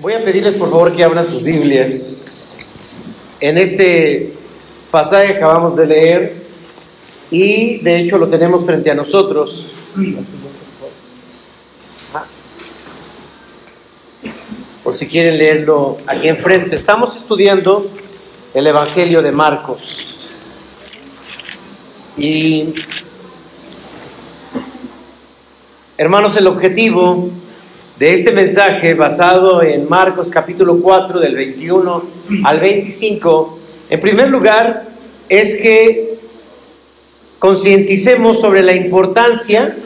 Voy a pedirles por favor que abran sus Biblias en este pasaje que acabamos de leer y de hecho lo tenemos frente a nosotros. Por si quieren leerlo aquí enfrente. Estamos estudiando el Evangelio de Marcos. Y hermanos, el objetivo de este mensaje basado en Marcos capítulo 4 del 21 al 25, en primer lugar, es que concienticemos sobre la importancia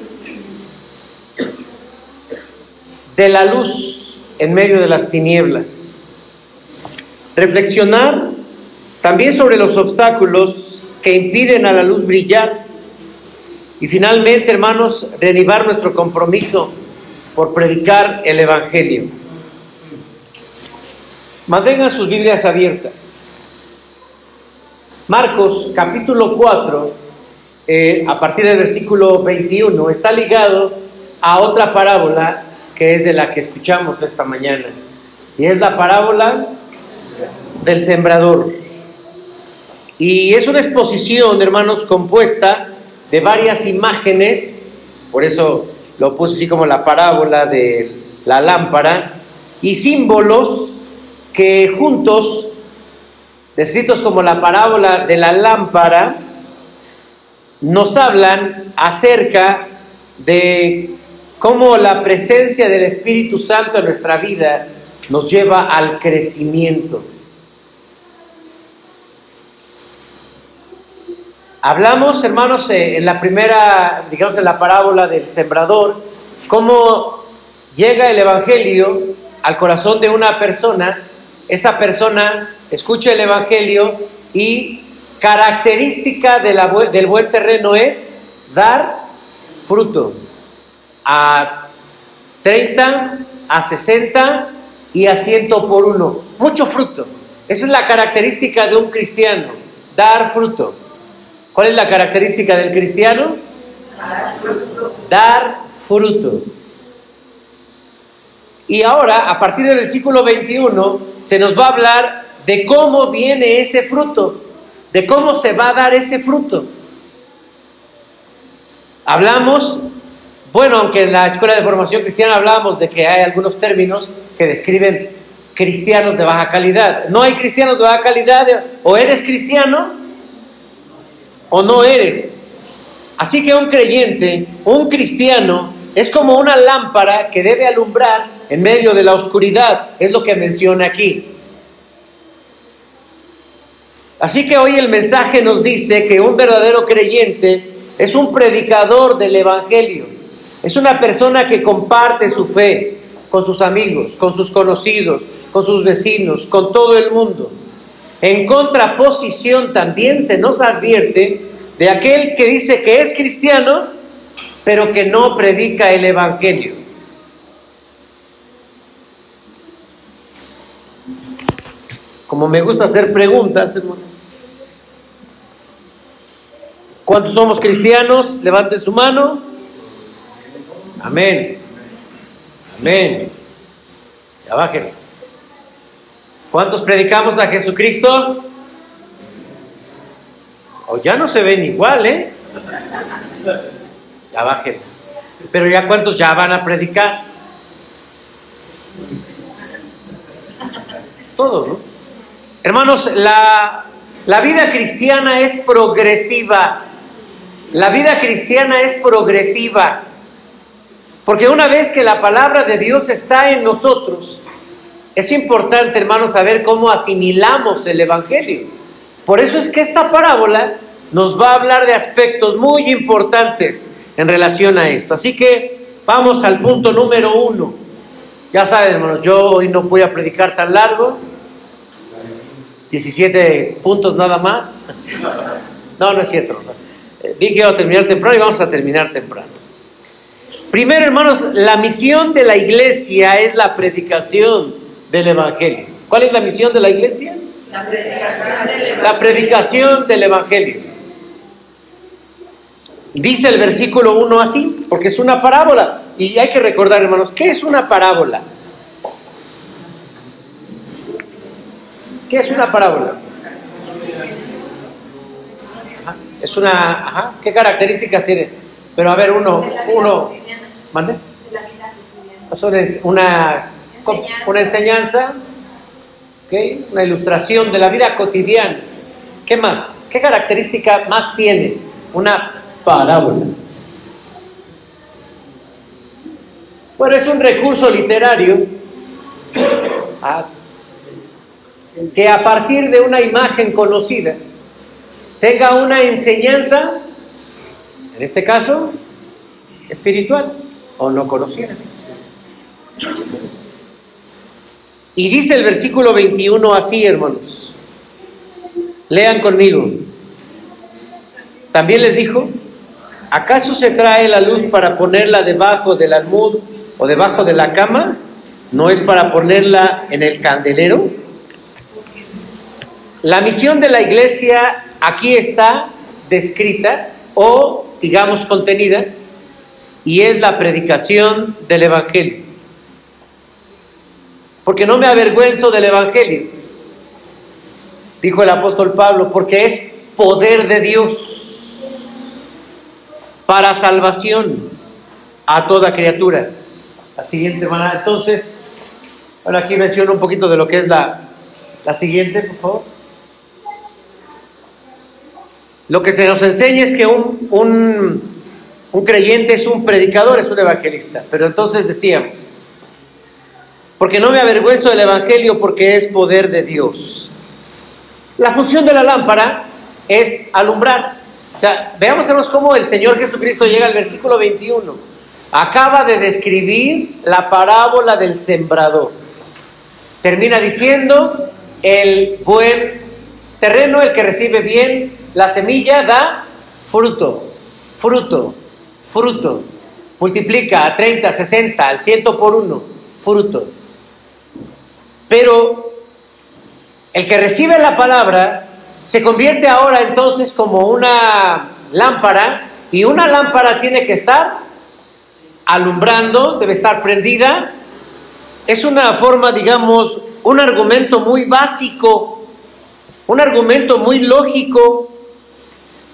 de la luz en medio de las tinieblas. Reflexionar también sobre los obstáculos que impiden a la luz brillar. Y finalmente, hermanos, reanivar nuestro compromiso por predicar el Evangelio. Mantengan sus Biblias abiertas. Marcos capítulo 4, eh, a partir del versículo 21, está ligado a otra parábola que es de la que escuchamos esta mañana. Y es la parábola del sembrador. Y es una exposición, hermanos, compuesta de varias imágenes, por eso lo puse así como la parábola de la lámpara, y símbolos que juntos, descritos como la parábola de la lámpara, nos hablan acerca de cómo la presencia del Espíritu Santo en nuestra vida nos lleva al crecimiento. Hablamos, hermanos, eh, en la primera, digamos, en la parábola del sembrador, cómo llega el Evangelio al corazón de una persona, esa persona escucha el Evangelio y característica del buen terreno es dar fruto a 30, a 60 y a 100 por uno. Mucho fruto. Esa es la característica de un cristiano, dar fruto. ¿Cuál es la característica del cristiano? Dar fruto. Y ahora, a partir del versículo 21, se nos va a hablar de cómo viene ese fruto, de cómo se va a dar ese fruto. Hablamos, bueno, aunque en la escuela de formación cristiana hablábamos de que hay algunos términos que describen cristianos de baja calidad. No hay cristianos de baja calidad, o eres cristiano o no eres. Así que un creyente, un cristiano, es como una lámpara que debe alumbrar en medio de la oscuridad, es lo que menciona aquí. Así que hoy el mensaje nos dice que un verdadero creyente es un predicador del Evangelio, es una persona que comparte su fe con sus amigos, con sus conocidos, con sus vecinos, con todo el mundo. En contraposición también se nos advierte de aquel que dice que es cristiano, pero que no predica el Evangelio. Como me gusta hacer preguntas. ¿Cuántos somos cristianos? Levanten su mano. Amén. Amén. Ya bajen. ¿Cuántos predicamos a Jesucristo? O ya no se ven igual, ¿eh? Ya bajen. Pero ya cuántos ya van a predicar. Todos, ¿no? Hermanos, la, la vida cristiana es progresiva. La vida cristiana es progresiva. Porque una vez que la palabra de Dios está en nosotros, es importante, hermanos, saber cómo asimilamos el Evangelio. Por eso es que esta parábola nos va a hablar de aspectos muy importantes en relación a esto. Así que vamos al punto número uno. Ya saben, hermanos, yo hoy no voy a predicar tan largo. 17 puntos nada más. No, no es cierto. Eh, dije que iba a terminar temprano y vamos a terminar temprano. Primero, hermanos, la misión de la iglesia es la predicación del Evangelio. ¿Cuál es la misión de la iglesia? La predicación del Evangelio. La predicación del Evangelio. Dice el versículo 1 así, porque es una parábola. Y hay que recordar, hermanos, ¿qué es una parábola? ¿Qué es una parábola? Es una, ajá, ¿qué características tiene? Pero a ver, uno, uno, ¿mande? Una, una enseñanza, ¿okay? una ilustración de la vida cotidiana. ¿Qué más? ¿Qué característica más tiene una parábola? Bueno, es un recurso literario ah, que a partir de una imagen conocida tenga una enseñanza, en este caso, espiritual o no conocida. Y dice el versículo 21 así, hermanos. Lean conmigo. También les dijo, ¿acaso se trae la luz para ponerla debajo del almud o debajo de la cama? ¿No es para ponerla en el candelero? La misión de la iglesia aquí está descrita o, digamos, contenida, y es la predicación del Evangelio. Porque no me avergüenzo del Evangelio, dijo el apóstol Pablo, porque es poder de Dios para salvación a toda criatura. La siguiente hermana, entonces, bueno, aquí menciono un poquito de lo que es la, la siguiente, por favor. Lo que se nos enseña es que un, un, creyente es un predicador, es un evangelista. Pero entonces decíamos, porque no me avergüenzo del Evangelio porque es poder de Dios. La función de la lámpara es alumbrar. O veamos cómo el Señor Jesucristo llega al versículo 21. Acaba de describir la parábola del sembrador. Termina diciendo, el buen terreno, el que recibe bien la semilla da fruto, fruto, fruto. Multiplica a 30, 60, al 100 por uno, fruto. Pero el que recibe la palabra se convierte ahora entonces como una lámpara y una lámpara tiene que estar alumbrando, debe estar prendida. Es una forma, digamos, un argumento muy básico, un argumento muy lógico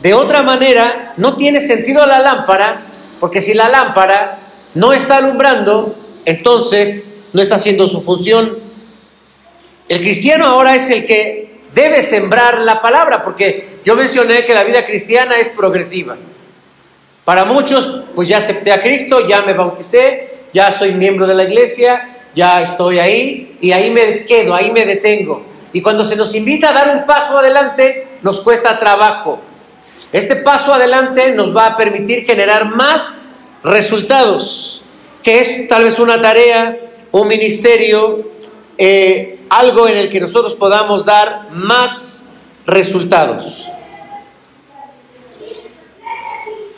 de otra manera, no tiene sentido la lámpara, porque si la lámpara no está alumbrando, entonces no está haciendo su función. El cristiano ahora es el que debe sembrar la palabra, porque yo mencioné que la vida cristiana es progresiva. Para muchos, pues ya acepté a Cristo, ya me bauticé, ya soy miembro de la iglesia, ya estoy ahí y ahí me quedo, ahí me detengo. Y cuando se nos invita a dar un paso adelante, nos cuesta trabajo. Este paso adelante nos va a permitir generar más resultados, que es tal vez una tarea, un ministerio, eh, algo en el que nosotros podamos dar más resultados.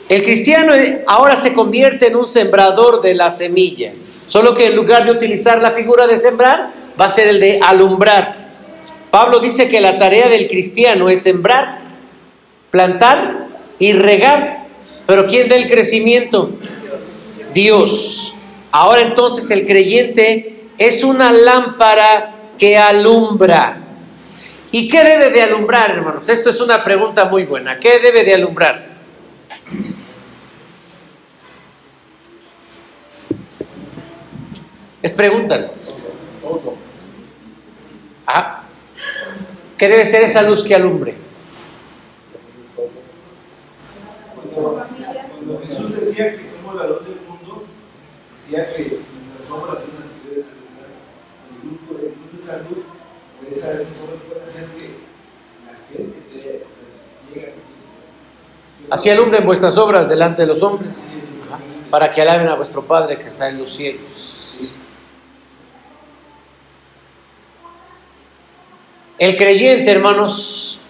El cristiano ahora se convierte en un sembrador de la semilla, solo que en lugar de utilizar la figura de sembrar, va a ser el de alumbrar. Pablo dice que la tarea del cristiano es sembrar plantar y regar. Pero ¿quién da el crecimiento? Dios. Ahora entonces el creyente es una lámpara que alumbra. ¿Y qué debe de alumbrar, hermanos? Esto es una pregunta muy buena. ¿Qué debe de alumbrar? Es preguntan. Ah, ¿qué debe ser esa luz que alumbre? Cuando Jesús decía que somos la luz del mundo, decía que nuestras obras son las que deben alumbrar. Incluso esa o esa, esas obras pueden hacer que la gente crea, o sea, llegue a Jesús. Así alumbren vuestras obras delante de los hombres, para que alaben a vuestro Padre que está en los cielos. El creyente, hermanos,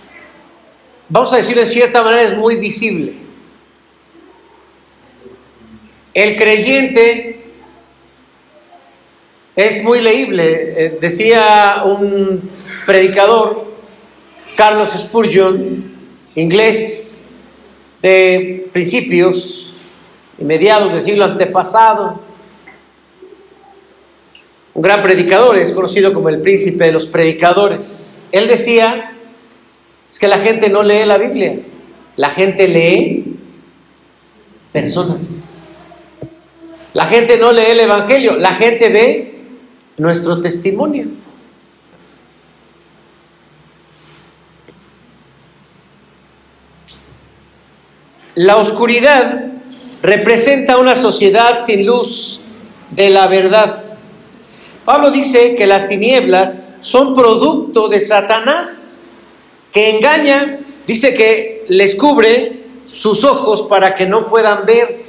vamos a decir de cierta manera, es muy visible. El creyente es muy leíble. Eh, decía un predicador, Carlos Spurgeon, inglés, de principios y mediados del siglo antepasado. Un gran predicador, es conocido como el príncipe de los predicadores. él decía, es que la gente no lee la Biblia, la gente lee personas. La gente no lee el Evangelio, la gente ve nuestro testimonio. La oscuridad representa una sociedad sin luz de la verdad. Pablo dice que las tinieblas son producto de Satanás, que engaña, dice que les cubre sus ojos para que no puedan ver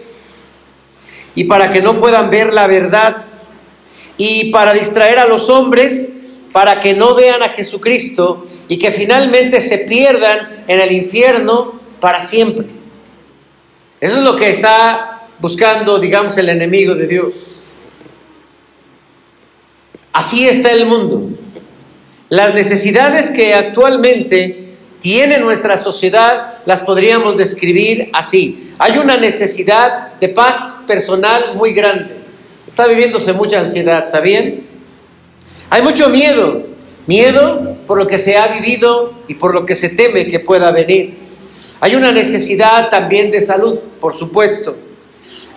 y para que no puedan ver la verdad y para distraer a los hombres para que no vean a Jesucristo y que finalmente se pierdan en el infierno para siempre. Eso es lo que está buscando, digamos, el enemigo de Dios. Así está el mundo. Las necesidades que actualmente tiene nuestra sociedad las podríamos describir así. Hay una necesidad de paz personal muy grande. Está viviéndose mucha ansiedad, ¿sabían? Hay mucho miedo. Miedo por lo que se ha vivido y por lo que se teme que pueda venir. Hay una necesidad también de salud, por supuesto.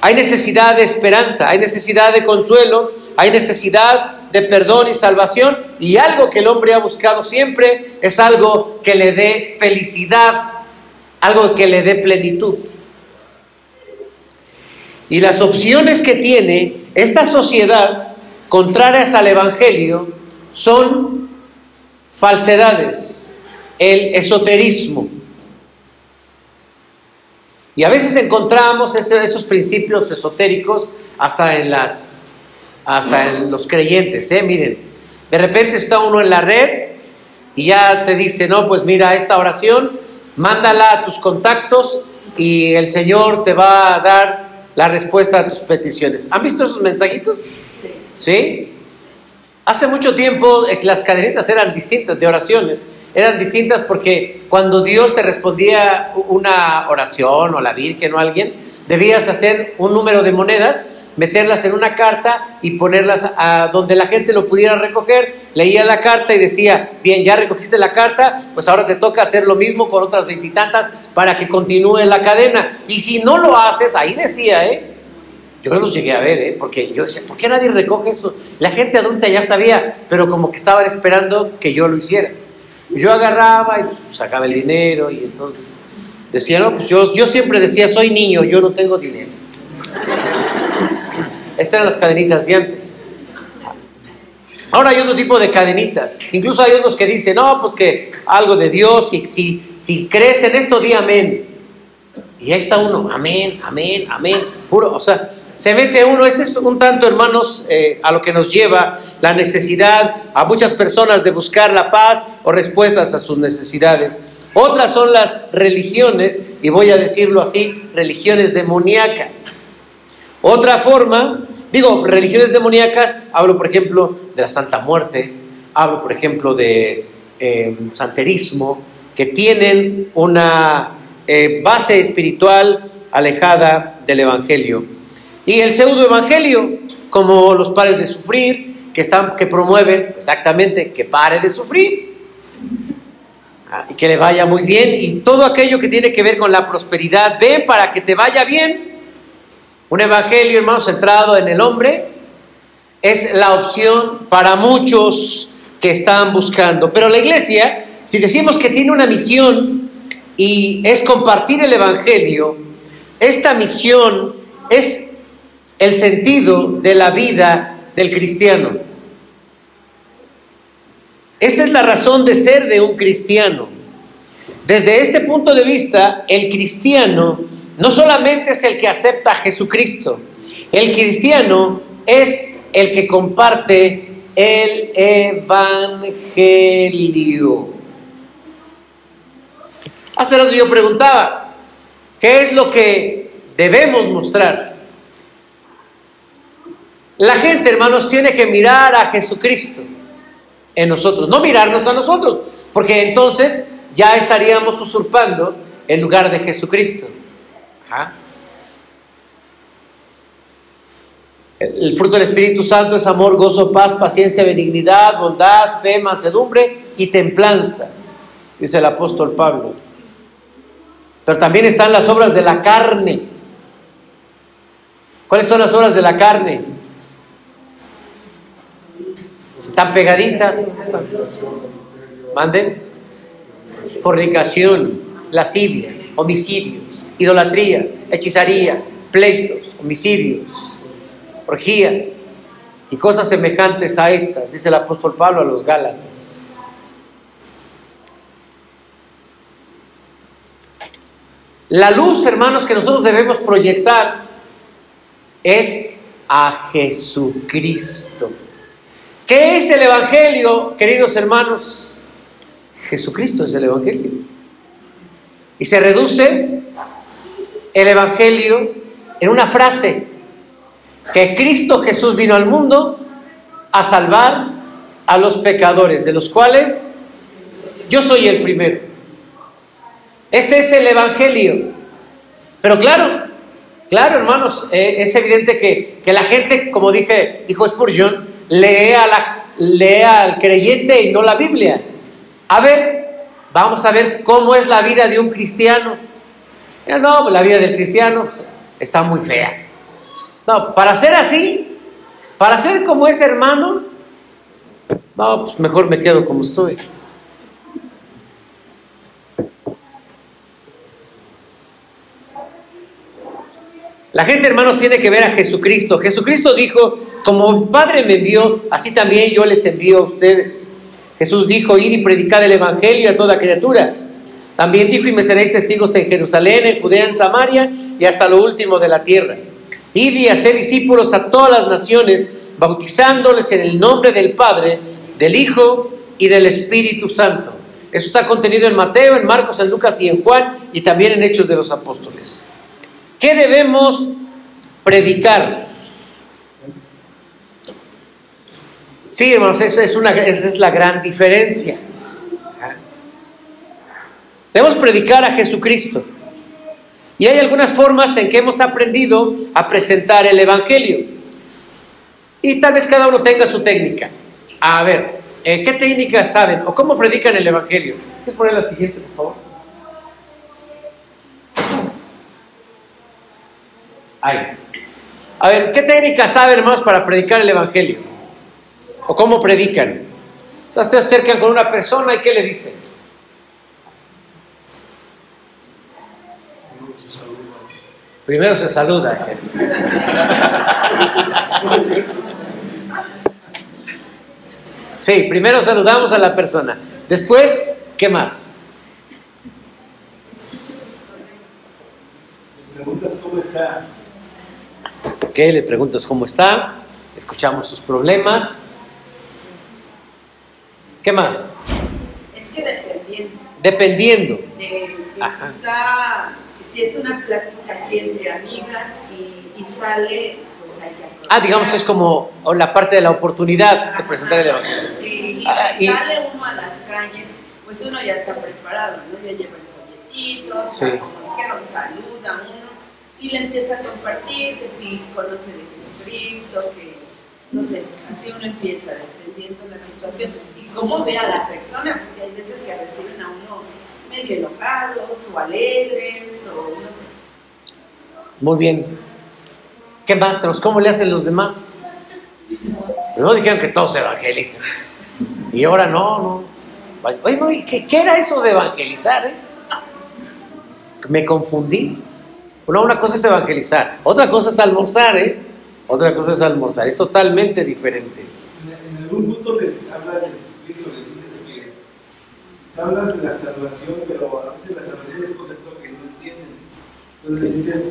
Hay necesidad de esperanza, hay necesidad de consuelo, hay necesidad de perdón y salvación. Y algo que el hombre ha buscado siempre es algo que le dé felicidad, algo que le dé plenitud. Y las opciones que tiene esta sociedad contrarias al Evangelio son falsedades, el esoterismo, y a veces encontramos esos principios esotéricos hasta en, hasta en los creyentes. ¿eh? Miren, de repente está uno en la red y ya te dice, no, pues mira, esta oración, mándala a tus contactos y el Señor te va a dar la respuesta a tus peticiones. ¿Han visto esos mensajitos? Sí. ¿Sí? Hace mucho tiempo eh, las cadenitas eran distintas de oraciones eran distintas porque cuando Dios te respondía una oración o la Virgen o alguien, debías hacer un número de monedas, meterlas en una carta y ponerlas a donde la gente lo pudiera recoger. Leía la carta y decía, bien, ya recogiste la carta, pues ahora te toca hacer lo mismo con otras veintitantas para que continúe la cadena. Y si no lo haces, ahí decía, ¿eh? Yo los llegué a ver, ¿eh? porque yo decía, ¿por qué nadie recoge eso? La gente adulta ya sabía, pero como que estaban esperando que yo lo hiciera. Yo agarraba y pues, sacaba el dinero y entonces decía, no, pues yo, yo siempre decía, soy niño, yo no tengo dinero. Estas eran las cadenitas de antes. Ahora hay otro tipo de cadenitas. Incluso hay otros que dicen, no, pues que algo de Dios, y si, si crees en esto, di amén. Y ahí está uno, amén, amén, amén. Puro, o sea, se mete uno, ese es un tanto, hermanos, eh, a lo que nos lleva la necesidad a muchas personas de buscar la paz o respuestas a sus necesidades. Otras son las religiones, y voy a decirlo así, religiones demoníacas. Otra forma, digo, religiones demoníacas, hablo por ejemplo de la Santa Muerte, hablo por ejemplo de eh, santerismo, que tienen una eh, base espiritual alejada del Evangelio. Y el pseudo evangelio, como los pares de sufrir, que, están, que promueven exactamente que pare de sufrir ah, y que le vaya muy bien. Y todo aquello que tiene que ver con la prosperidad, ven para que te vaya bien. Un evangelio, hermano, centrado en el hombre, es la opción para muchos que están buscando. Pero la iglesia, si decimos que tiene una misión y es compartir el evangelio, esta misión es el sentido de la vida del cristiano. Esta es la razón de ser de un cristiano. Desde este punto de vista, el cristiano no solamente es el que acepta a Jesucristo, el cristiano es el que comparte el Evangelio. Hace rato yo preguntaba, ¿qué es lo que debemos mostrar? La gente, hermanos, tiene que mirar a Jesucristo en nosotros, no mirarnos a nosotros, porque entonces ya estaríamos usurpando el lugar de Jesucristo. El fruto del Espíritu Santo es amor, gozo, paz, paciencia, benignidad, bondad, fe, mansedumbre y templanza, dice el apóstol Pablo. Pero también están las obras de la carne. ¿Cuáles son las obras de la carne? Están pegaditas. Manden. Fornicación, lascivia, homicidios, idolatrías, hechizarías, pleitos, homicidios, orgías y cosas semejantes a estas, dice el apóstol Pablo a los Gálatas. La luz, hermanos, que nosotros debemos proyectar es a Jesucristo. ¿Qué es el Evangelio, queridos hermanos? Jesucristo es el Evangelio. Y se reduce el Evangelio en una frase, que Cristo Jesús vino al mundo a salvar a los pecadores, de los cuales yo soy el primero. Este es el Evangelio. Pero claro, claro hermanos, eh, es evidente que, que, la gente, como dije, dijo Spurgeon, lee, a la, lee al creyente y no la Biblia. A ver, vamos a ver cómo es la vida de un cristiano. No, la vida del cristiano pues, está muy fea. No, para ser así, para ser como ese hermano, no, pues mejor me quedo como estoy. La gente, hermanos, tiene que ver a Jesucristo. Jesucristo dijo, como Padre me envió, así también yo les envío a ustedes. Jesús dijo, ir y predicar el Evangelio a toda criatura. También dijo, y me seréis testigos en Jerusalén, en Judea, en Samaria y hasta lo último de la tierra. Id y hacer discípulos a todas las naciones, bautizándoles en el nombre del Padre, del Hijo y del Espíritu Santo. Eso está contenido en Mateo, en Marcos, en Lucas y en Juan y también en Hechos de los Apóstoles. ¿Qué debemos predicar? Sí, hermanos, esa es, una, esa es la gran diferencia. Debemos predicar a Jesucristo. Y hay algunas formas en que hemos aprendido a presentar el Evangelio. Y tal vez cada uno tenga su técnica. A ver, eh, ¿qué técnicas saben o cómo predican el Evangelio? ¿Quieres poner la siguiente, por favor? Ahí. A ver, ¿qué técnicas saben, hermanos, para predicar el Evangelio? ¿O cómo predican? O sea, ustedes acercan con una persona y ¿qué le dicen? Primero se saluda. Ese. Sí, primero saludamos a la persona. Después, ¿qué más? Le preguntas cómo está. Ok, le preguntas cómo está. Escuchamos sus problemas. ¿Qué más? Es que dependiendo. Dependiendo. De, de si, está, si es una plática así entre amigas y, y sale, pues hay que. Ah, digamos, es como la parte de la oportunidad de presentar el Evangelio. Sí, y Ah, si y- sale uno a las calles, pues uno ya está preparado, ¿no? Ya lleva el folletito, Sí. como saluda uno y le empieza a compartir que si conoce de Jesucristo, que no sé, así uno empieza defendiendo la situación y cómo ve a la persona, porque hay veces que reciben a uno medio enojados o alegres o no sé. Muy bien. ¿Qué más? ¿Cómo le hacen los demás? Primero dijeron que todos se evangelizan. Y ahora no, no. Oye, ¿qué, qué era eso de evangelizar? eh? Me confundí. Una, una cosa es evangelizar, otra cosa es almorzar, ¿eh? Otra cosa es almorzar. Es totalmente diferente. En, en algún punto les hablas de Jesucristo, les dices que hablas de la salvación, pero a veces la salvación es un concepto que no entienden. Entonces dices,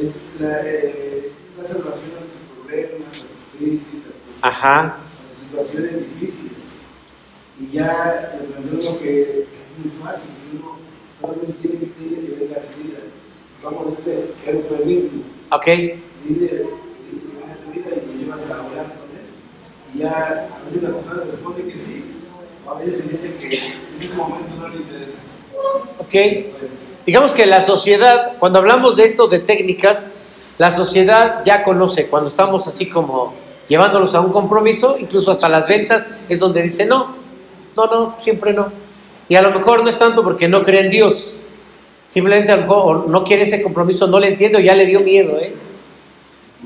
es la, eh, la salvación a tus problemas, a tus crisis, a tus, Ajá. a tus situaciones difíciles. Y ya les planteamos que es muy fácil, que uno solamente tiene que tiene que ver la salida. Vamos a hacer eufemismo. Ok. dile, tu vida y te llevas a hablar con él. Y ya a veces la persona responde que sí, a veces dice que en ese momento no le interesa. Ok. Digamos que la sociedad, cuando hablamos de esto de técnicas, la sociedad ya conoce cuando estamos así como llevándolos a un compromiso, incluso hasta las ventas, es donde dice no, no, no, siempre no. Y a lo mejor no es tanto porque no cree en Dios, simplemente no quiere ese compromiso, no le entiendo, ya le dio miedo, ¿eh?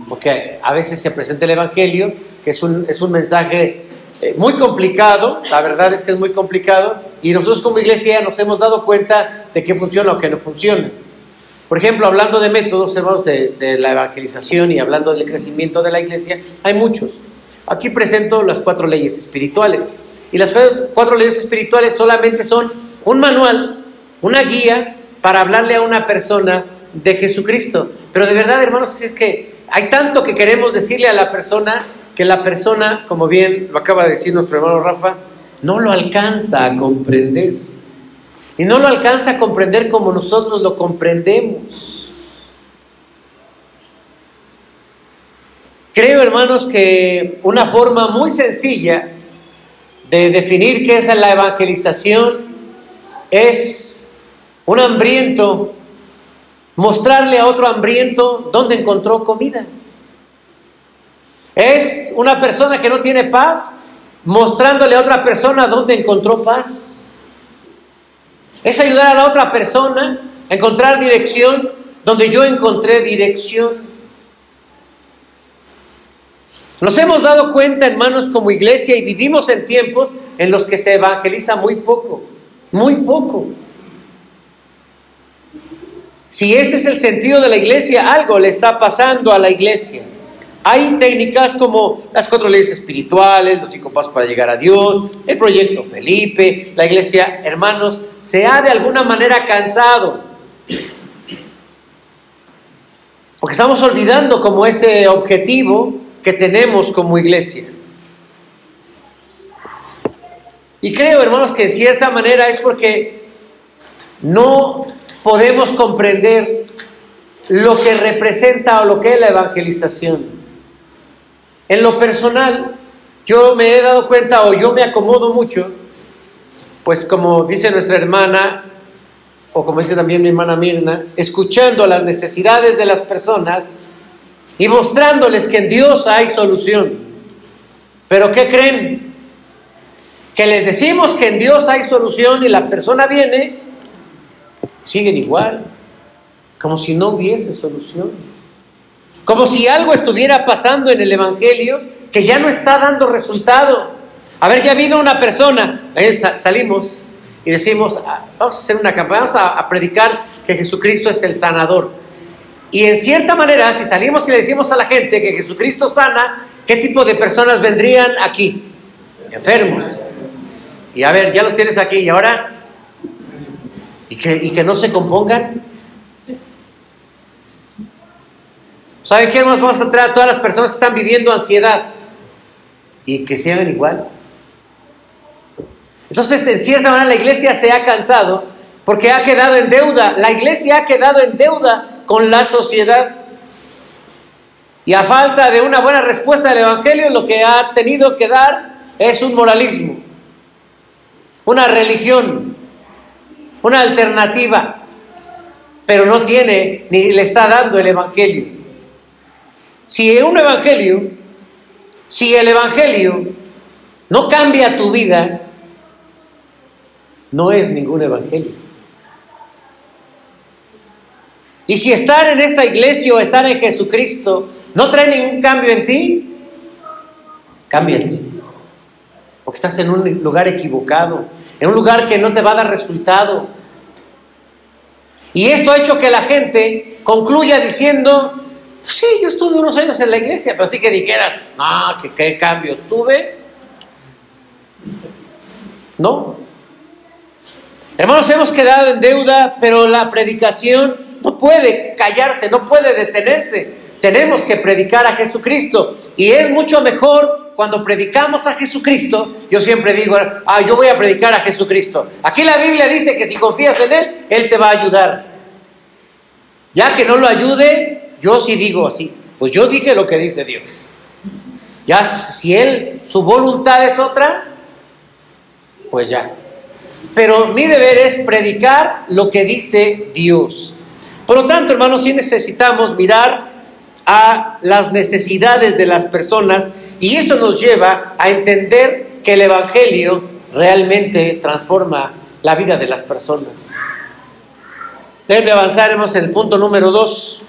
Porque a veces se presenta el Evangelio, que es un, es un mensaje eh, muy complicado, la verdad es que es muy complicado, y nosotros como iglesia nos hemos dado cuenta de qué funciona o qué no funciona. Por ejemplo, hablando de métodos, hermanos, de, de la evangelización y hablando del crecimiento de la iglesia, hay muchos. Aquí presento las cuatro leyes espirituales. Y las cuatro leyes espirituales solamente son un manual, una guía para hablarle a una persona de Jesucristo. Pero de verdad, hermanos, es que hay tanto que queremos decirle a la persona que la persona, como bien lo acaba de decir nuestro hermano Rafa, no lo alcanza a comprender. Y no lo alcanza a comprender como nosotros lo comprendemos. Creo, hermanos, que una forma muy sencilla de definir qué es la evangelización es un hambriento mostrarle a otro hambriento dónde encontró comida. Es una persona que no tiene paz mostrándole a otra persona dónde encontró paz. Es ayudar a la otra persona a encontrar dirección donde yo encontré dirección. Nos hemos dado cuenta, hermanos, como iglesia y vivimos en tiempos en los que se evangeliza muy poco, muy poco. Si este es el sentido de la iglesia, algo le está pasando a la iglesia. Hay técnicas como las cuatro leyes espirituales, los cinco pasos para llegar a Dios, el proyecto Felipe, la iglesia, hermanos, se ha de alguna manera cansado. Porque estamos olvidando como ese objetivo que tenemos como iglesia. Y creo, hermanos, que en cierta manera es porque no podemos comprender lo que representa o lo que es la evangelización. En lo personal, yo me he dado cuenta o yo me acomodo mucho, pues como dice nuestra hermana, o como dice también mi hermana Mirna, escuchando las necesidades de las personas y mostrándoles que en Dios hay solución. Pero ¿qué creen? Que les decimos que en Dios hay solución y la persona viene, siguen igual, como si no hubiese solución. Como si algo estuviera pasando en el Evangelio que ya no está dando resultado. A ver, ya vino una persona, salimos y decimos, ah, vamos a hacer una campaña, vamos a, predicar que Jesucristo es el sanador. Y en cierta manera, si salimos y le decimos a la gente que Jesucristo sana, ¿qué tipo de personas vendrían aquí? Enfermos. Y a ver, ya los tienes aquí, y ahora, y que no se compongan. ¿Saben qué más vamos a traer a todas las personas que están viviendo ansiedad? Y que hagan igual. Entonces, en cierta manera, la iglesia se ha cansado porque ha quedado en deuda. La iglesia ha quedado en deuda con la sociedad. Y a falta de una buena respuesta del Evangelio, lo que ha tenido que dar es un moralismo, una religión, una alternativa, pero no tiene ni le está dando el Evangelio. Si un evangelio, si el evangelio no cambia tu vida, no es ningún evangelio. Y si estar en esta iglesia o estar en Jesucristo no trae ningún cambio en ti, ti. Porque estás en un lugar equivocado, en un lugar que no te va a dar resultado. Y esto ha hecho que la gente concluya diciendo, sí, yo estuve unos años en la iglesia, pero así que dijeran, ah, que qué cambios tuve. No. Hermanos, hemos quedado en deuda, pero la predicación no puede callarse, no puede detenerse. Tenemos que predicar a Jesucristo. Y es mucho mejor cuando predicamos a Jesucristo. Yo siempre digo, ah, yo voy a predicar a Jesucristo. Aquí la Biblia dice que si confías en Él, Él te va a ayudar. Ya que no lo ayude, yo sí digo así, pues yo dije lo que dice Dios. Ya si Él, su voluntad es otra, pues ya. Pero mi deber es predicar lo que dice Dios. Por lo tanto, hermanos, sí necesitamos mirar a las necesidades de las personas y eso nos lleva a entender que el Evangelio realmente transforma la vida de las personas. Debe avanzaremos en el punto número dos,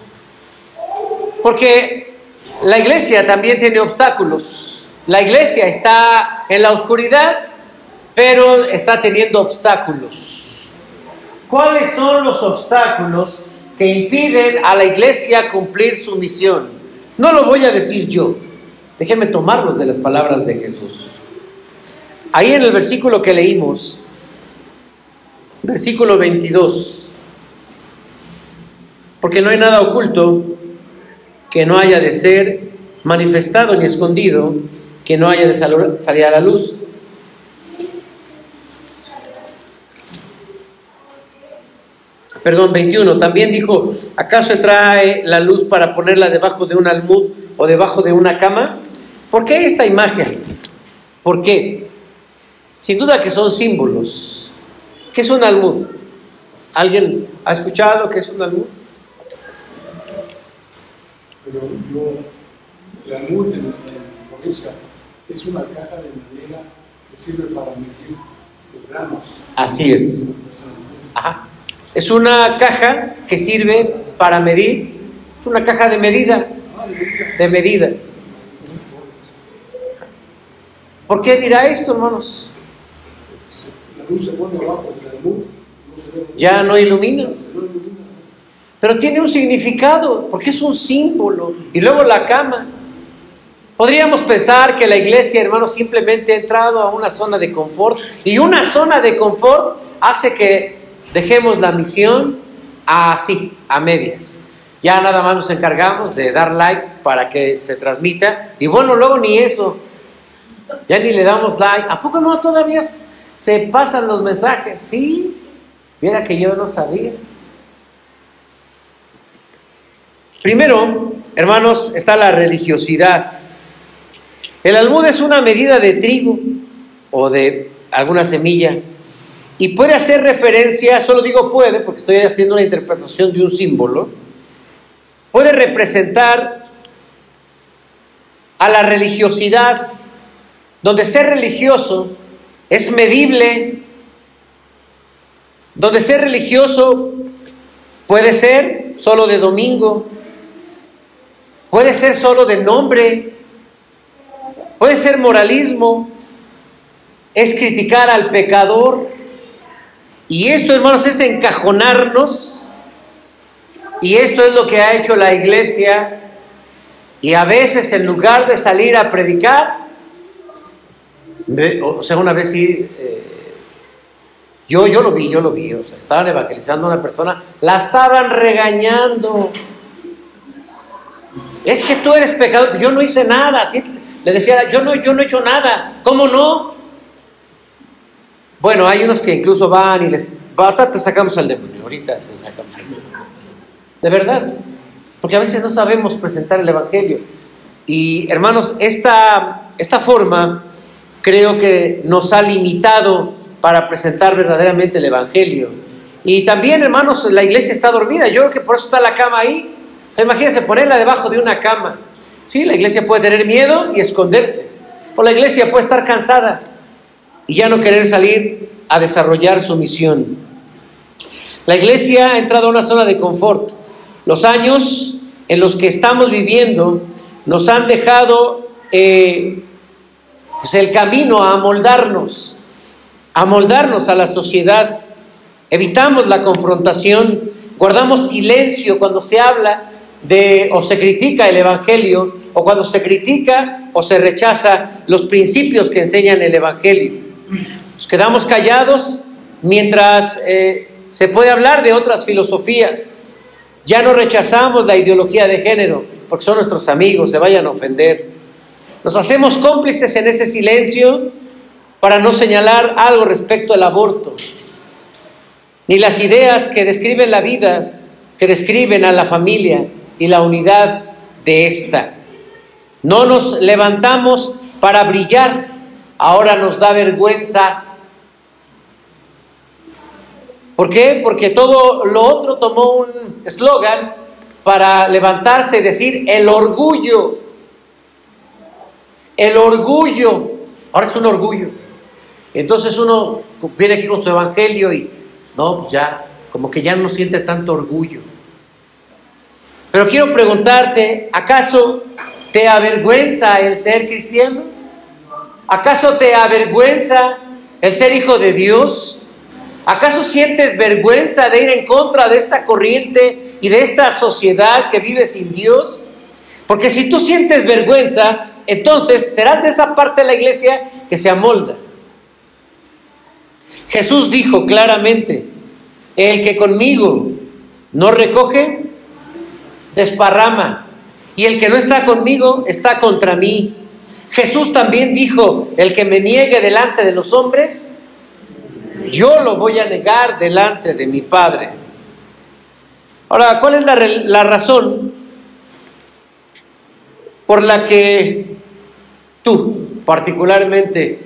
porque la iglesia también tiene obstáculos. La iglesia está en la oscuridad, pero está teniendo obstáculos. ¿Cuáles son los obstáculos que impiden a la iglesia cumplir su misión? No lo voy a decir yo. Déjenme tomarlos de las palabras de Jesús. Ahí en el versículo que leímos, versículo 22, porque no hay nada oculto que no haya de ser manifestado ni escondido, que no haya de salir a la luz. Perdón, 21. También dijo, ¿acaso trae la luz para ponerla debajo de un almud o debajo de una cama? ¿Por qué esta imagen? ¿Por qué? Sin duda que son símbolos. ¿Qué es un almud? ¿Alguien ha escuchado qué es un almud? Pero yo, el almud en, en es una caja de madera que sirve para medir los granos. Así es. Ajá. Es una caja que sirve para medir, es una caja de medida, de medida. ¿Por qué dirá esto, hermanos? La luz se pone abajo del almud, no se ve. Ya no ilumina. Pero tiene un significado, porque es un símbolo. Y luego la cama. Podríamos pensar que la iglesia, hermanos, simplemente ha entrado a una zona de confort. Y una zona de confort hace que dejemos la misión así, a medias. Ya nada más nos encargamos de dar like para que se transmita. Y bueno, luego ni eso. Ya ni le damos like. ¿A poco no todavía se pasan los mensajes? Sí. Mira que yo no sabía. Primero, hermanos, está la religiosidad. El almud es una medida de trigo o de alguna semilla y puede hacer referencia, solo digo puede porque estoy haciendo una interpretación de un símbolo, puede representar a la religiosidad, donde ser religioso es medible, donde ser religioso puede ser solo de domingo, puede ser solo de nombre, puede ser moralismo, es criticar al pecador. Y esto, hermanos, es encajonarnos. Y esto es lo que ha hecho la iglesia. Y a veces, en lugar de salir a predicar, de- o sea, una vez sí, eh, yo, yo lo vi, yo lo vi, o sea, estaban evangelizando a una persona, la estaban regañando. Es que tú eres pecador, yo no hice nada, así le decía, yo no, yo no he hecho nada, ¿cómo no? Bueno, hay unos que incluso van y les, ahorita te sacamos al demonio, ahorita te sacamos al demonio. De verdad, porque a veces no sabemos presentar el Evangelio. Y hermanos, esta, esta forma creo que nos ha limitado para presentar verdaderamente el Evangelio. Y también, hermanos, la iglesia está dormida. Yo creo que por eso está la cama ahí. Imagínense ponerla debajo de una cama. Sí, la iglesia puede tener miedo y esconderse. O la iglesia puede estar cansada y ya no querer salir a desarrollar su misión. La iglesia ha entrado a una zona de confort. Los años en los que estamos viviendo nos han dejado eh, pues el camino a amoldarnos, a amoldarnos a la sociedad. Evitamos la confrontación, guardamos silencio cuando se habla de o se critica el Evangelio o cuando se critica o se rechaza los principios que enseñan el Evangelio. Nos quedamos callados mientras eh, se puede hablar de otras filosofías. Ya no rechazamos la ideología de género porque son nuestros amigos, se vayan a ofender. Nos hacemos cómplices en ese silencio para no señalar algo respecto al aborto, ni las ideas que describen la vida, que describen a la familia y la unidad de esta. No nos levantamos para brillar, ahora nos da vergüenza. ¿Por qué? Porque todo lo otro tomó un eslogan para levantarse y decir el orgullo. El orgullo. Ahora es un orgullo. Entonces uno viene aquí con su evangelio y no, pues ya, como que ya no siente tanto orgullo. Pero quiero preguntarte, ¿acaso te avergüenza el ser cristiano? ¿Acaso te avergüenza el ser hijo de Dios? ¿Acaso sientes vergüenza de ir en contra de esta corriente y de esta sociedad que vive sin Dios? Porque si tú sientes vergüenza, entonces serás de esa parte de la iglesia que se amolda. Jesús dijo claramente, el que conmigo no recoge, desparrama. Y el que no está conmigo está contra mí. Jesús también dijo, el que me niegue delante de los hombres, yo lo voy a negar delante de mi Padre. Ahora, ¿cuál es la, la razón por la que tú particularmente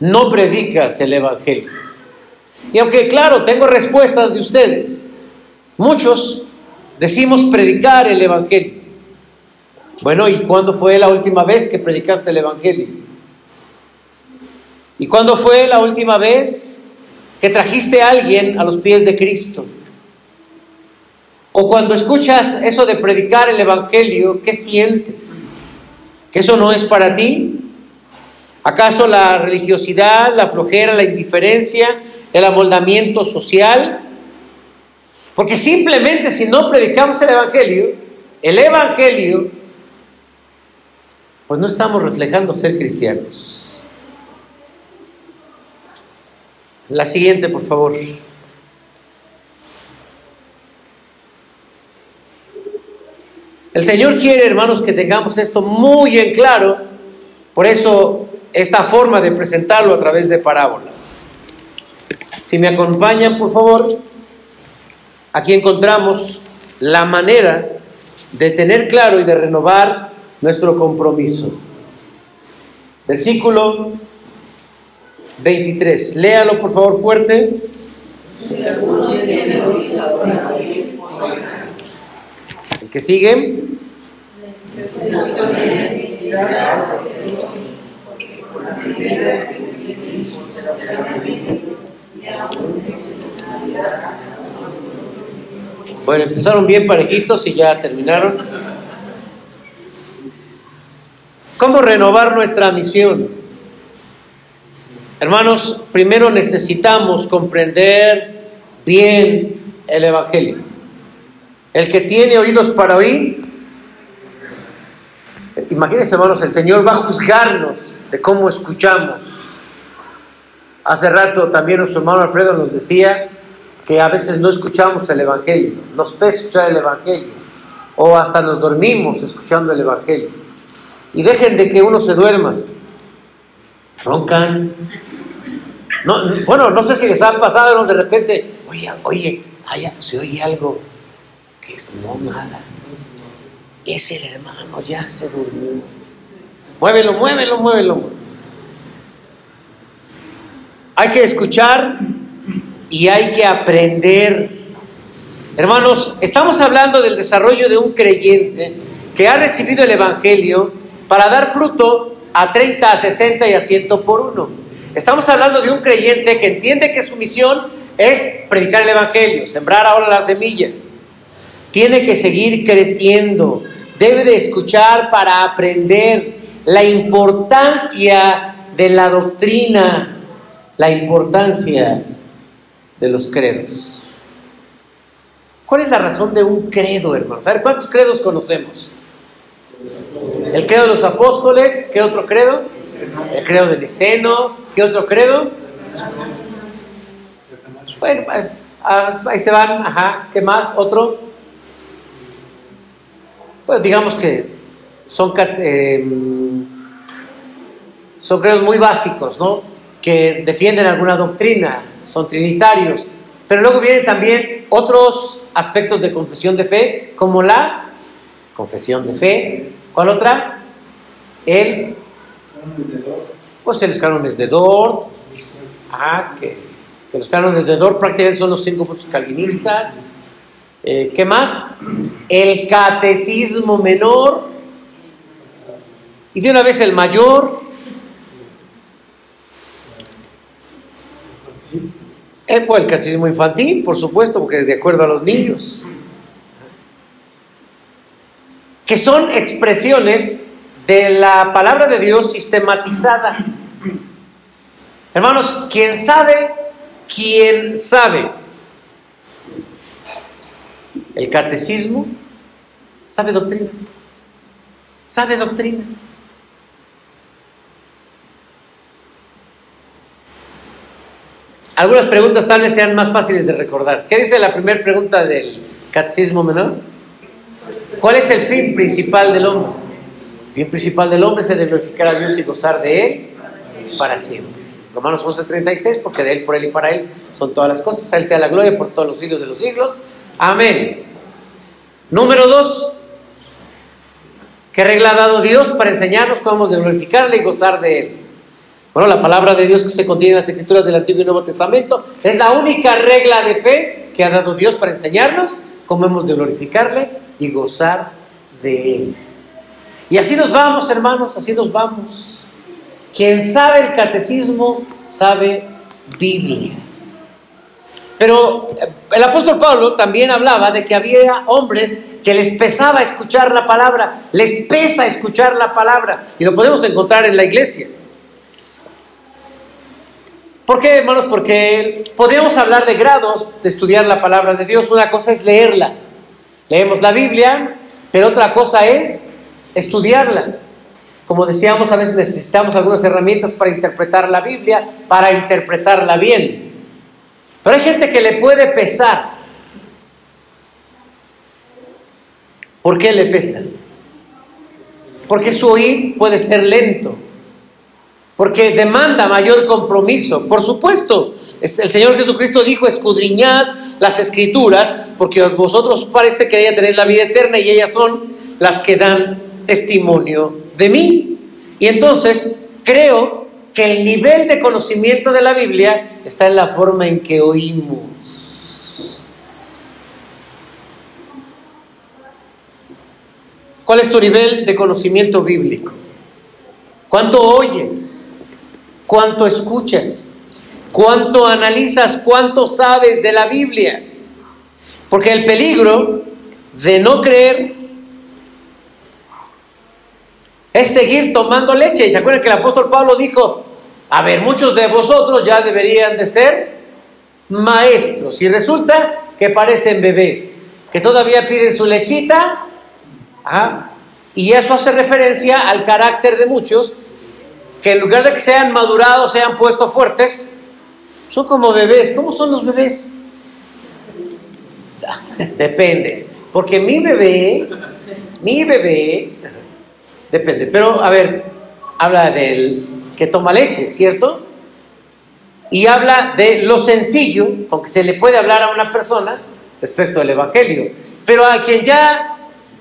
no predicas el Evangelio? Y aunque claro, tengo respuestas de ustedes, muchos decimos predicar el Evangelio. Bueno, ¿y cuándo fue la última vez que predicaste el Evangelio? ¿Y cuándo fue la última vez que trajiste a alguien a los pies de Cristo? O cuando escuchas eso de predicar el Evangelio, ¿qué sientes? ¿Que eso no es para ti? ¿Acaso la religiosidad, la flojera, la indiferencia, el amoldamiento social? Porque simplemente si no predicamos el Evangelio, el Evangelio, pues no estamos reflejando ser cristianos. La siguiente, por favor. El Señor quiere, hermanos, que tengamos esto muy en claro. Por eso esta forma de presentarlo a través de parábolas. Si me acompañan, por favor, aquí encontramos la manera de tener claro y de renovar nuestro compromiso. Versículo 23. Léalo, por favor, fuerte. El que sigue. Bueno, empezaron bien parejitos y ya terminaron. ¿Cómo renovar nuestra misión? Hermanos, primero necesitamos comprender bien el Evangelio. El que tiene oídos para oír, imagínense hermanos, el Señor va a juzgarnos de cómo escuchamos. Hace rato también nuestro hermano Alfredo nos decía que a veces no escuchamos el Evangelio, nos pesa escuchar el Evangelio, o hasta nos dormimos escuchando el Evangelio. Y dejen de que uno se duerma. Roncan. No, bueno, no sé si les ha pasado de repente, oye, oye, se oye algo que es no nada. Es el hermano, ya se durmió. Muévelo, muévelo, muévelo. Hay que escuchar y hay que aprender. Hermanos, estamos hablando del desarrollo de un creyente que ha recibido el Evangelio para dar fruto a 30, a 60 y a 100 por uno. Estamos hablando de un creyente que entiende que su misión es predicar el Evangelio, sembrar ahora la semilla. Tiene que seguir creciendo, debe de escuchar para aprender la importancia de la doctrina, la importancia de los credos. ¿Cuál es la razón de un credo, hermanos? A ver, ¿cuántos credos conocemos? El credo de los apóstoles, ¿qué otro credo? El credo de Niceno, ¿qué otro credo? Bueno, ahí se van, ajá, ¿qué más? ¿Otro? Pues digamos que son, eh, son credos muy básicos, ¿no? Que defienden alguna doctrina, son trinitarios, pero luego vienen también otros aspectos de confesión de fe, como la confesión de fe. ¿Cuál otra? El, pues los cánones de Dort, ah, que, que, los cánones de Dort prácticamente son los cinco puntos calvinistas. Eh, ¿Qué más? El catecismo menor. Y de una vez el mayor. Eh, pues, el catecismo infantil, por supuesto, porque de acuerdo a los niños. Que son expresiones de la palabra de Dios sistematizada. Hermanos, quien sabe, quien sabe el catecismo, sabe doctrina. Sabe doctrina. Algunas preguntas tal vez sean más fáciles de recordar. ¿Qué dice la primera pregunta del catecismo menor? ¿Cuál es el fin principal del hombre? El fin principal del hombre es el de glorificar a Dios y gozar de Él para siempre. Romanos 11:36, porque de Él, por Él y para Él son todas las cosas. A Él sea la gloria por todos los siglos de los siglos. Amén. Número dos, ¿qué regla ha dado Dios para enseñarnos cómo hemos de glorificarle y gozar de Él? Bueno, la palabra de Dios que se contiene en las escrituras del Antiguo y Nuevo Testamento es la única regla de fe que ha dado Dios para enseñarnos cómo hemos de glorificarle y gozar de Él. Y así nos vamos, hermanos, así nos vamos. Quien sabe el catecismo sabe Biblia. Pero eh, el apóstol Pablo también hablaba de que había hombres que les pesaba escuchar la palabra, les pesa escuchar la palabra, y lo podemos encontrar en la iglesia. ¿Por qué, hermanos? Porque podemos hablar de grados de estudiar la palabra de Dios. Una cosa es leerla. Leemos la Biblia, pero otra cosa es estudiarla. Como decíamos, a veces necesitamos algunas herramientas para interpretar la Biblia, para interpretarla bien. Pero hay gente que le puede pesar. ¿Por qué le pesa? Porque su oír puede ser lento porque demanda mayor compromiso. Por supuesto, el Señor Jesucristo dijo, escudriñad las escrituras, porque vosotros parece que ya tenéis la vida eterna y ellas son las que dan testimonio de mí. Y entonces creo que el nivel de conocimiento de la Biblia está en la forma en que oímos. ¿Cuál es tu nivel de conocimiento bíblico? ¿Cuánto oyes? Cuánto escuchas, cuánto analizas, cuánto sabes de la Biblia. Porque el peligro de no creer es seguir tomando leche. ¿Se acuerdan que el apóstol Pablo dijo, a ver, muchos de vosotros ya deberían de ser maestros. Y resulta que parecen bebés, que todavía piden su lechita. y eso hace referencia al carácter de muchos que en lugar de que sean madurados, sean puestos fuertes, son como bebés. ¿Cómo son los bebés? Depende. Porque mi bebé, mi bebé, depende. Pero, a ver, habla del que toma leche, ¿cierto? Y habla de lo sencillo con que se le puede hablar a una persona respecto al Evangelio. Pero a quien ya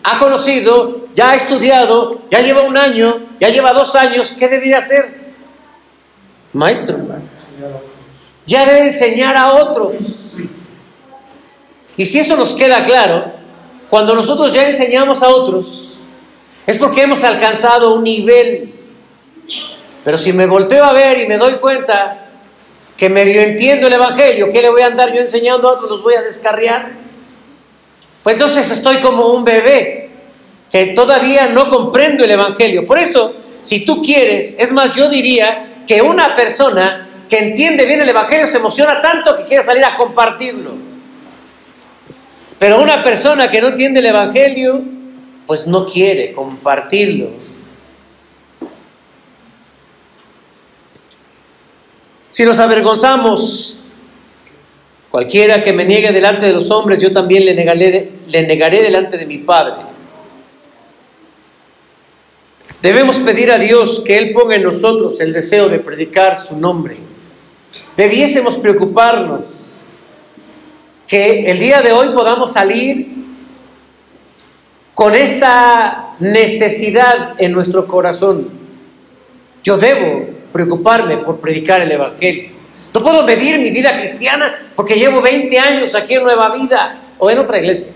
ha conocido, ya ha estudiado, ya lleva un año, ya lleva dos años, ¿qué debería hacer? Maestro. Ya debe enseñar a otros. Y si eso nos queda claro, cuando nosotros ya enseñamos a otros, es porque hemos alcanzado un nivel. Pero si me volteo a ver y me doy cuenta que medio entiendo el Evangelio, ¿qué le voy a andar yo enseñando a otros? ¿Los voy a descarriar? Pues entonces estoy como un bebé que todavía no comprendo el Evangelio. Por eso, si tú quieres, es más, yo diría que una persona que entiende bien el Evangelio se emociona tanto que quiere salir a compartirlo. Pero una persona que no entiende el Evangelio, pues no quiere compartirlo. Si nos avergonzamos Cualquiera que me niegue delante de los hombres, yo también le negaré, le negaré delante de mi Padre. Debemos pedir a Dios que Él ponga en nosotros el deseo de predicar su nombre. Debiésemos preocuparnos que el día de hoy podamos salir con esta necesidad en nuestro corazón. Yo debo preocuparme por predicar el Evangelio. No puedo medir mi vida cristiana porque llevo 20 años aquí en Nueva Vida. o en otra iglesia.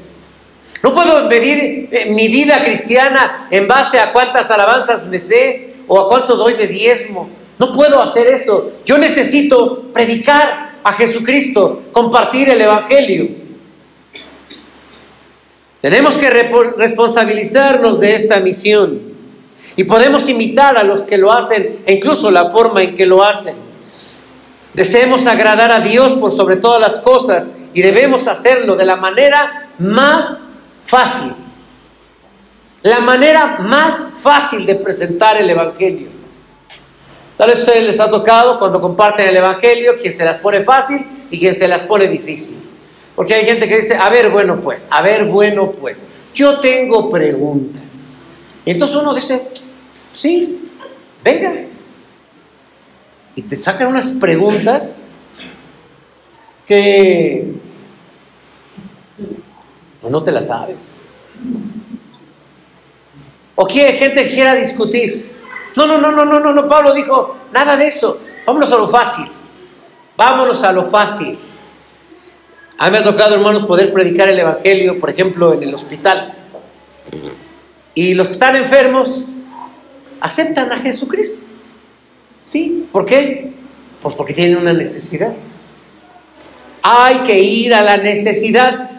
No puedo medir eh, mi vida cristiana en base a cuántas alabanzas me sé o a cuánto doy de diezmo. No puedo hacer eso. Yo necesito predicar a Jesucristo, compartir el Evangelio. Tenemos que responsabilizarnos de esta misión y podemos imitar a los que lo hacen e incluso la forma en que lo hacen. Deseemos agradar a Dios por sobre todas las cosas y debemos hacerlo de la manera más fácil. La manera más fácil de presentar el Evangelio. Tal vez a ustedes les ha tocado cuando comparten el Evangelio, quien se las pone fácil y quien se las pone difícil. Porque hay gente que dice, a ver, bueno, pues, a ver, bueno, pues, yo tengo preguntas. Y entonces uno dice, sí, venga. Y te sacan unas preguntas que pues no te las sabes. O quiere gente que quiera discutir. No, no, no, no, no, no, no. Pablo dijo, nada de eso. Vámonos a lo fácil. Vámonos a lo fácil. A mí me ha tocado, hermanos, poder predicar el Evangelio, por ejemplo, en el hospital. Y los que están enfermos aceptan a Jesucristo. ¿Sí? ¿Por qué? Pues porque tienen una necesidad. Hay que ir a la necesidad.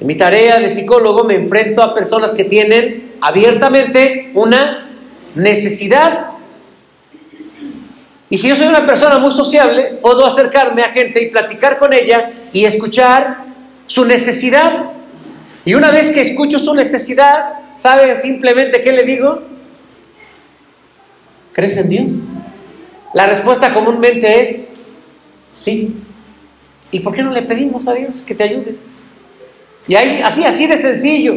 En mi tarea de psicólogo me enfrento a personas que tienen abiertamente una necesidad. Y si yo soy una persona muy sociable, puedo acercarme a gente y platicar con ella y escuchar su necesidad. Y una vez que escucho su necesidad, ¿sabe simplemente qué le digo? ¿Crees en Dios? La respuesta comúnmente es sí. ¿Y por qué no le pedimos a Dios que te ayude? Y ahí, así, así de sencillo.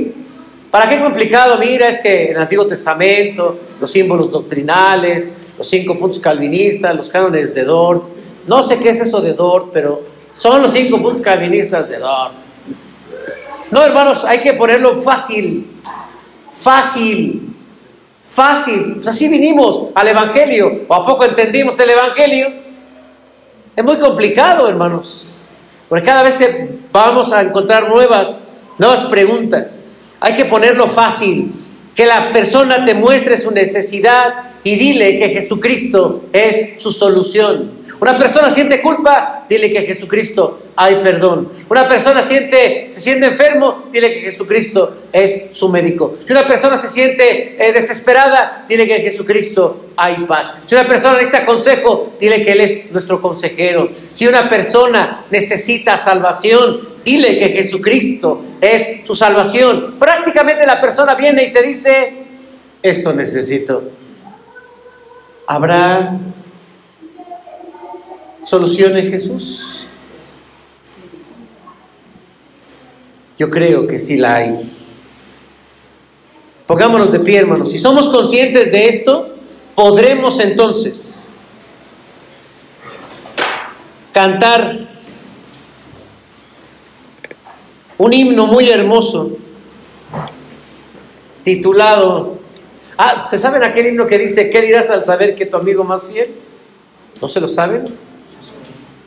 ¿Para qué complicado? Mira, es que el Antiguo Testamento, los símbolos doctrinales, los cinco puntos calvinistas, los cánones de Dort, no sé qué es eso de Dort, pero son los cinco puntos calvinistas de Dort. No, hermanos, hay que ponerlo fácil, fácil, fácil. Pues así vinimos al Evangelio, o a poco entendimos el Evangelio. Es muy complicado, hermanos. Porque cada vez vamos a encontrar nuevas, nuevas preguntas. Hay que ponerlo fácil, que la persona te muestre su necesidad y dile que Jesucristo es su solución. Una persona siente culpa, dile que Jesucristo hay perdón. Una persona siente, se siente enfermo, dile que Jesucristo es su médico. Si una persona se siente eh, desesperada, dile que Jesucristo hay paz. Si una persona necesita consejo, dile que Él es nuestro consejero. Si una persona necesita salvación, dile que Jesucristo es su salvación. Prácticamente la persona viene y te dice, esto necesito. ¿Habrá solución en Jesús? Yo creo que sí la hay. Pongámonos de pie, hermanos. Si somos conscientes de esto, podremos entonces cantar un himno muy hermoso titulado, ah, ¿se saben aquel himno que dice, ¿qué dirás al saber que tu amigo más fiel? ¿No se lo saben?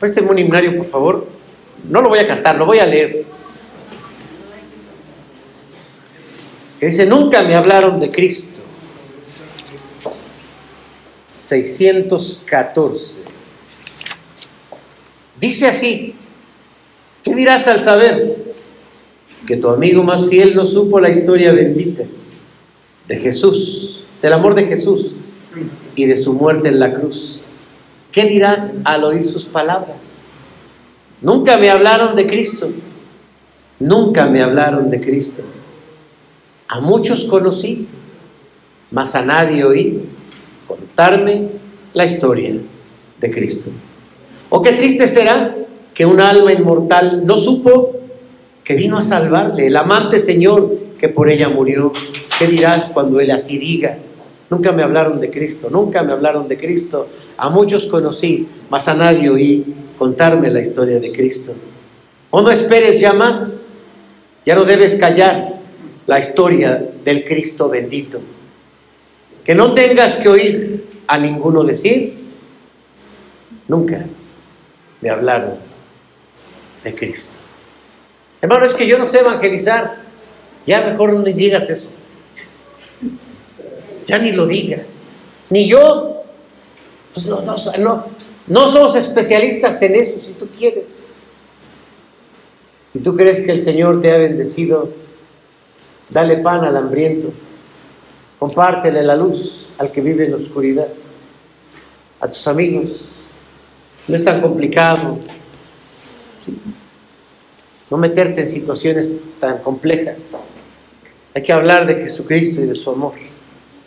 Présteme un himnario, por favor. No lo voy a cantar, lo voy a leer. Que dice, nunca me hablaron de Cristo. 614. Dice así, ¿qué dirás al saber que tu amigo más fiel no supo la historia bendita de Jesús, del amor de Jesús y de su muerte en la cruz? ¿Qué dirás al oír sus palabras? Nunca me hablaron de Cristo, nunca me hablaron de Cristo. A muchos conocí, mas a nadie oí contarme la historia de Cristo. O qué triste será que un alma inmortal no supo que vino a salvarle, el amante Señor que por ella murió. ¿Qué dirás cuando Él así diga? Nunca me hablaron de Cristo, nunca me hablaron de Cristo. A muchos conocí, mas a nadie oí contarme la historia de Cristo. O no esperes ya más, ya no debes callar la historia del Cristo bendito. Que no tengas que oír a ninguno decir, nunca me hablaron de Cristo. Hermano, es que yo no sé evangelizar. Ya mejor no digas eso. Ya ni lo digas. Ni yo. Pues no, no, no, no somos especialistas en eso, si tú quieres. Si tú crees que el Señor te ha bendecido, dale pan al hambriento. Compártele la luz al que vive en la oscuridad. A tus amigos. No es tan complicado. No meterte en situaciones tan complejas. Hay que hablar de Jesucristo y de su amor.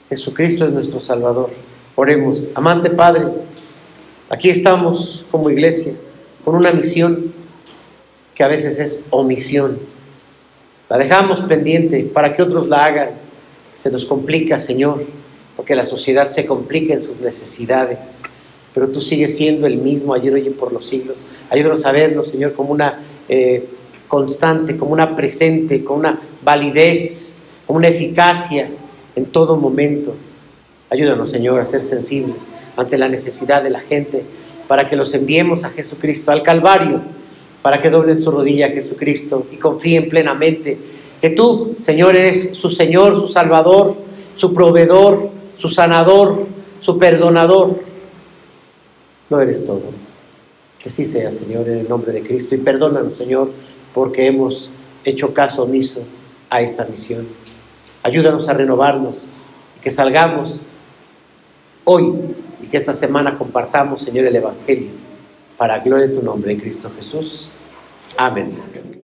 Jesucristo es nuestro Salvador. Oremos. Amante Padre, aquí estamos como iglesia con una misión que a veces es omisión. La dejamos pendiente para que otros la hagan. Se nos complica, Señor, porque la sociedad se complica en sus necesidades. Pero tú sigues siendo el mismo ayer, hoy y por los siglos. Ayúdanos a verlo, Señor, como una eh, constante, como una presente, con una validez, como una eficacia en todo momento. Ayúdanos, Señor, a ser sensibles ante la necesidad de la gente, para que los enviemos a Jesucristo, al Calvario, para que doblen su rodilla a Jesucristo y confíen plenamente que tú, Señor, eres su Señor, su Salvador, su proveedor, su sanador, su perdonador. No eres todo. Que sí sea, Señor, en el nombre de Cristo. Y perdónanos, Señor, porque hemos hecho caso omiso a esta misión. Ayúdanos a renovarnos y que salgamos hoy y que esta semana compartamos, Señor, el Evangelio para gloria de tu nombre en Cristo Jesús. Amén.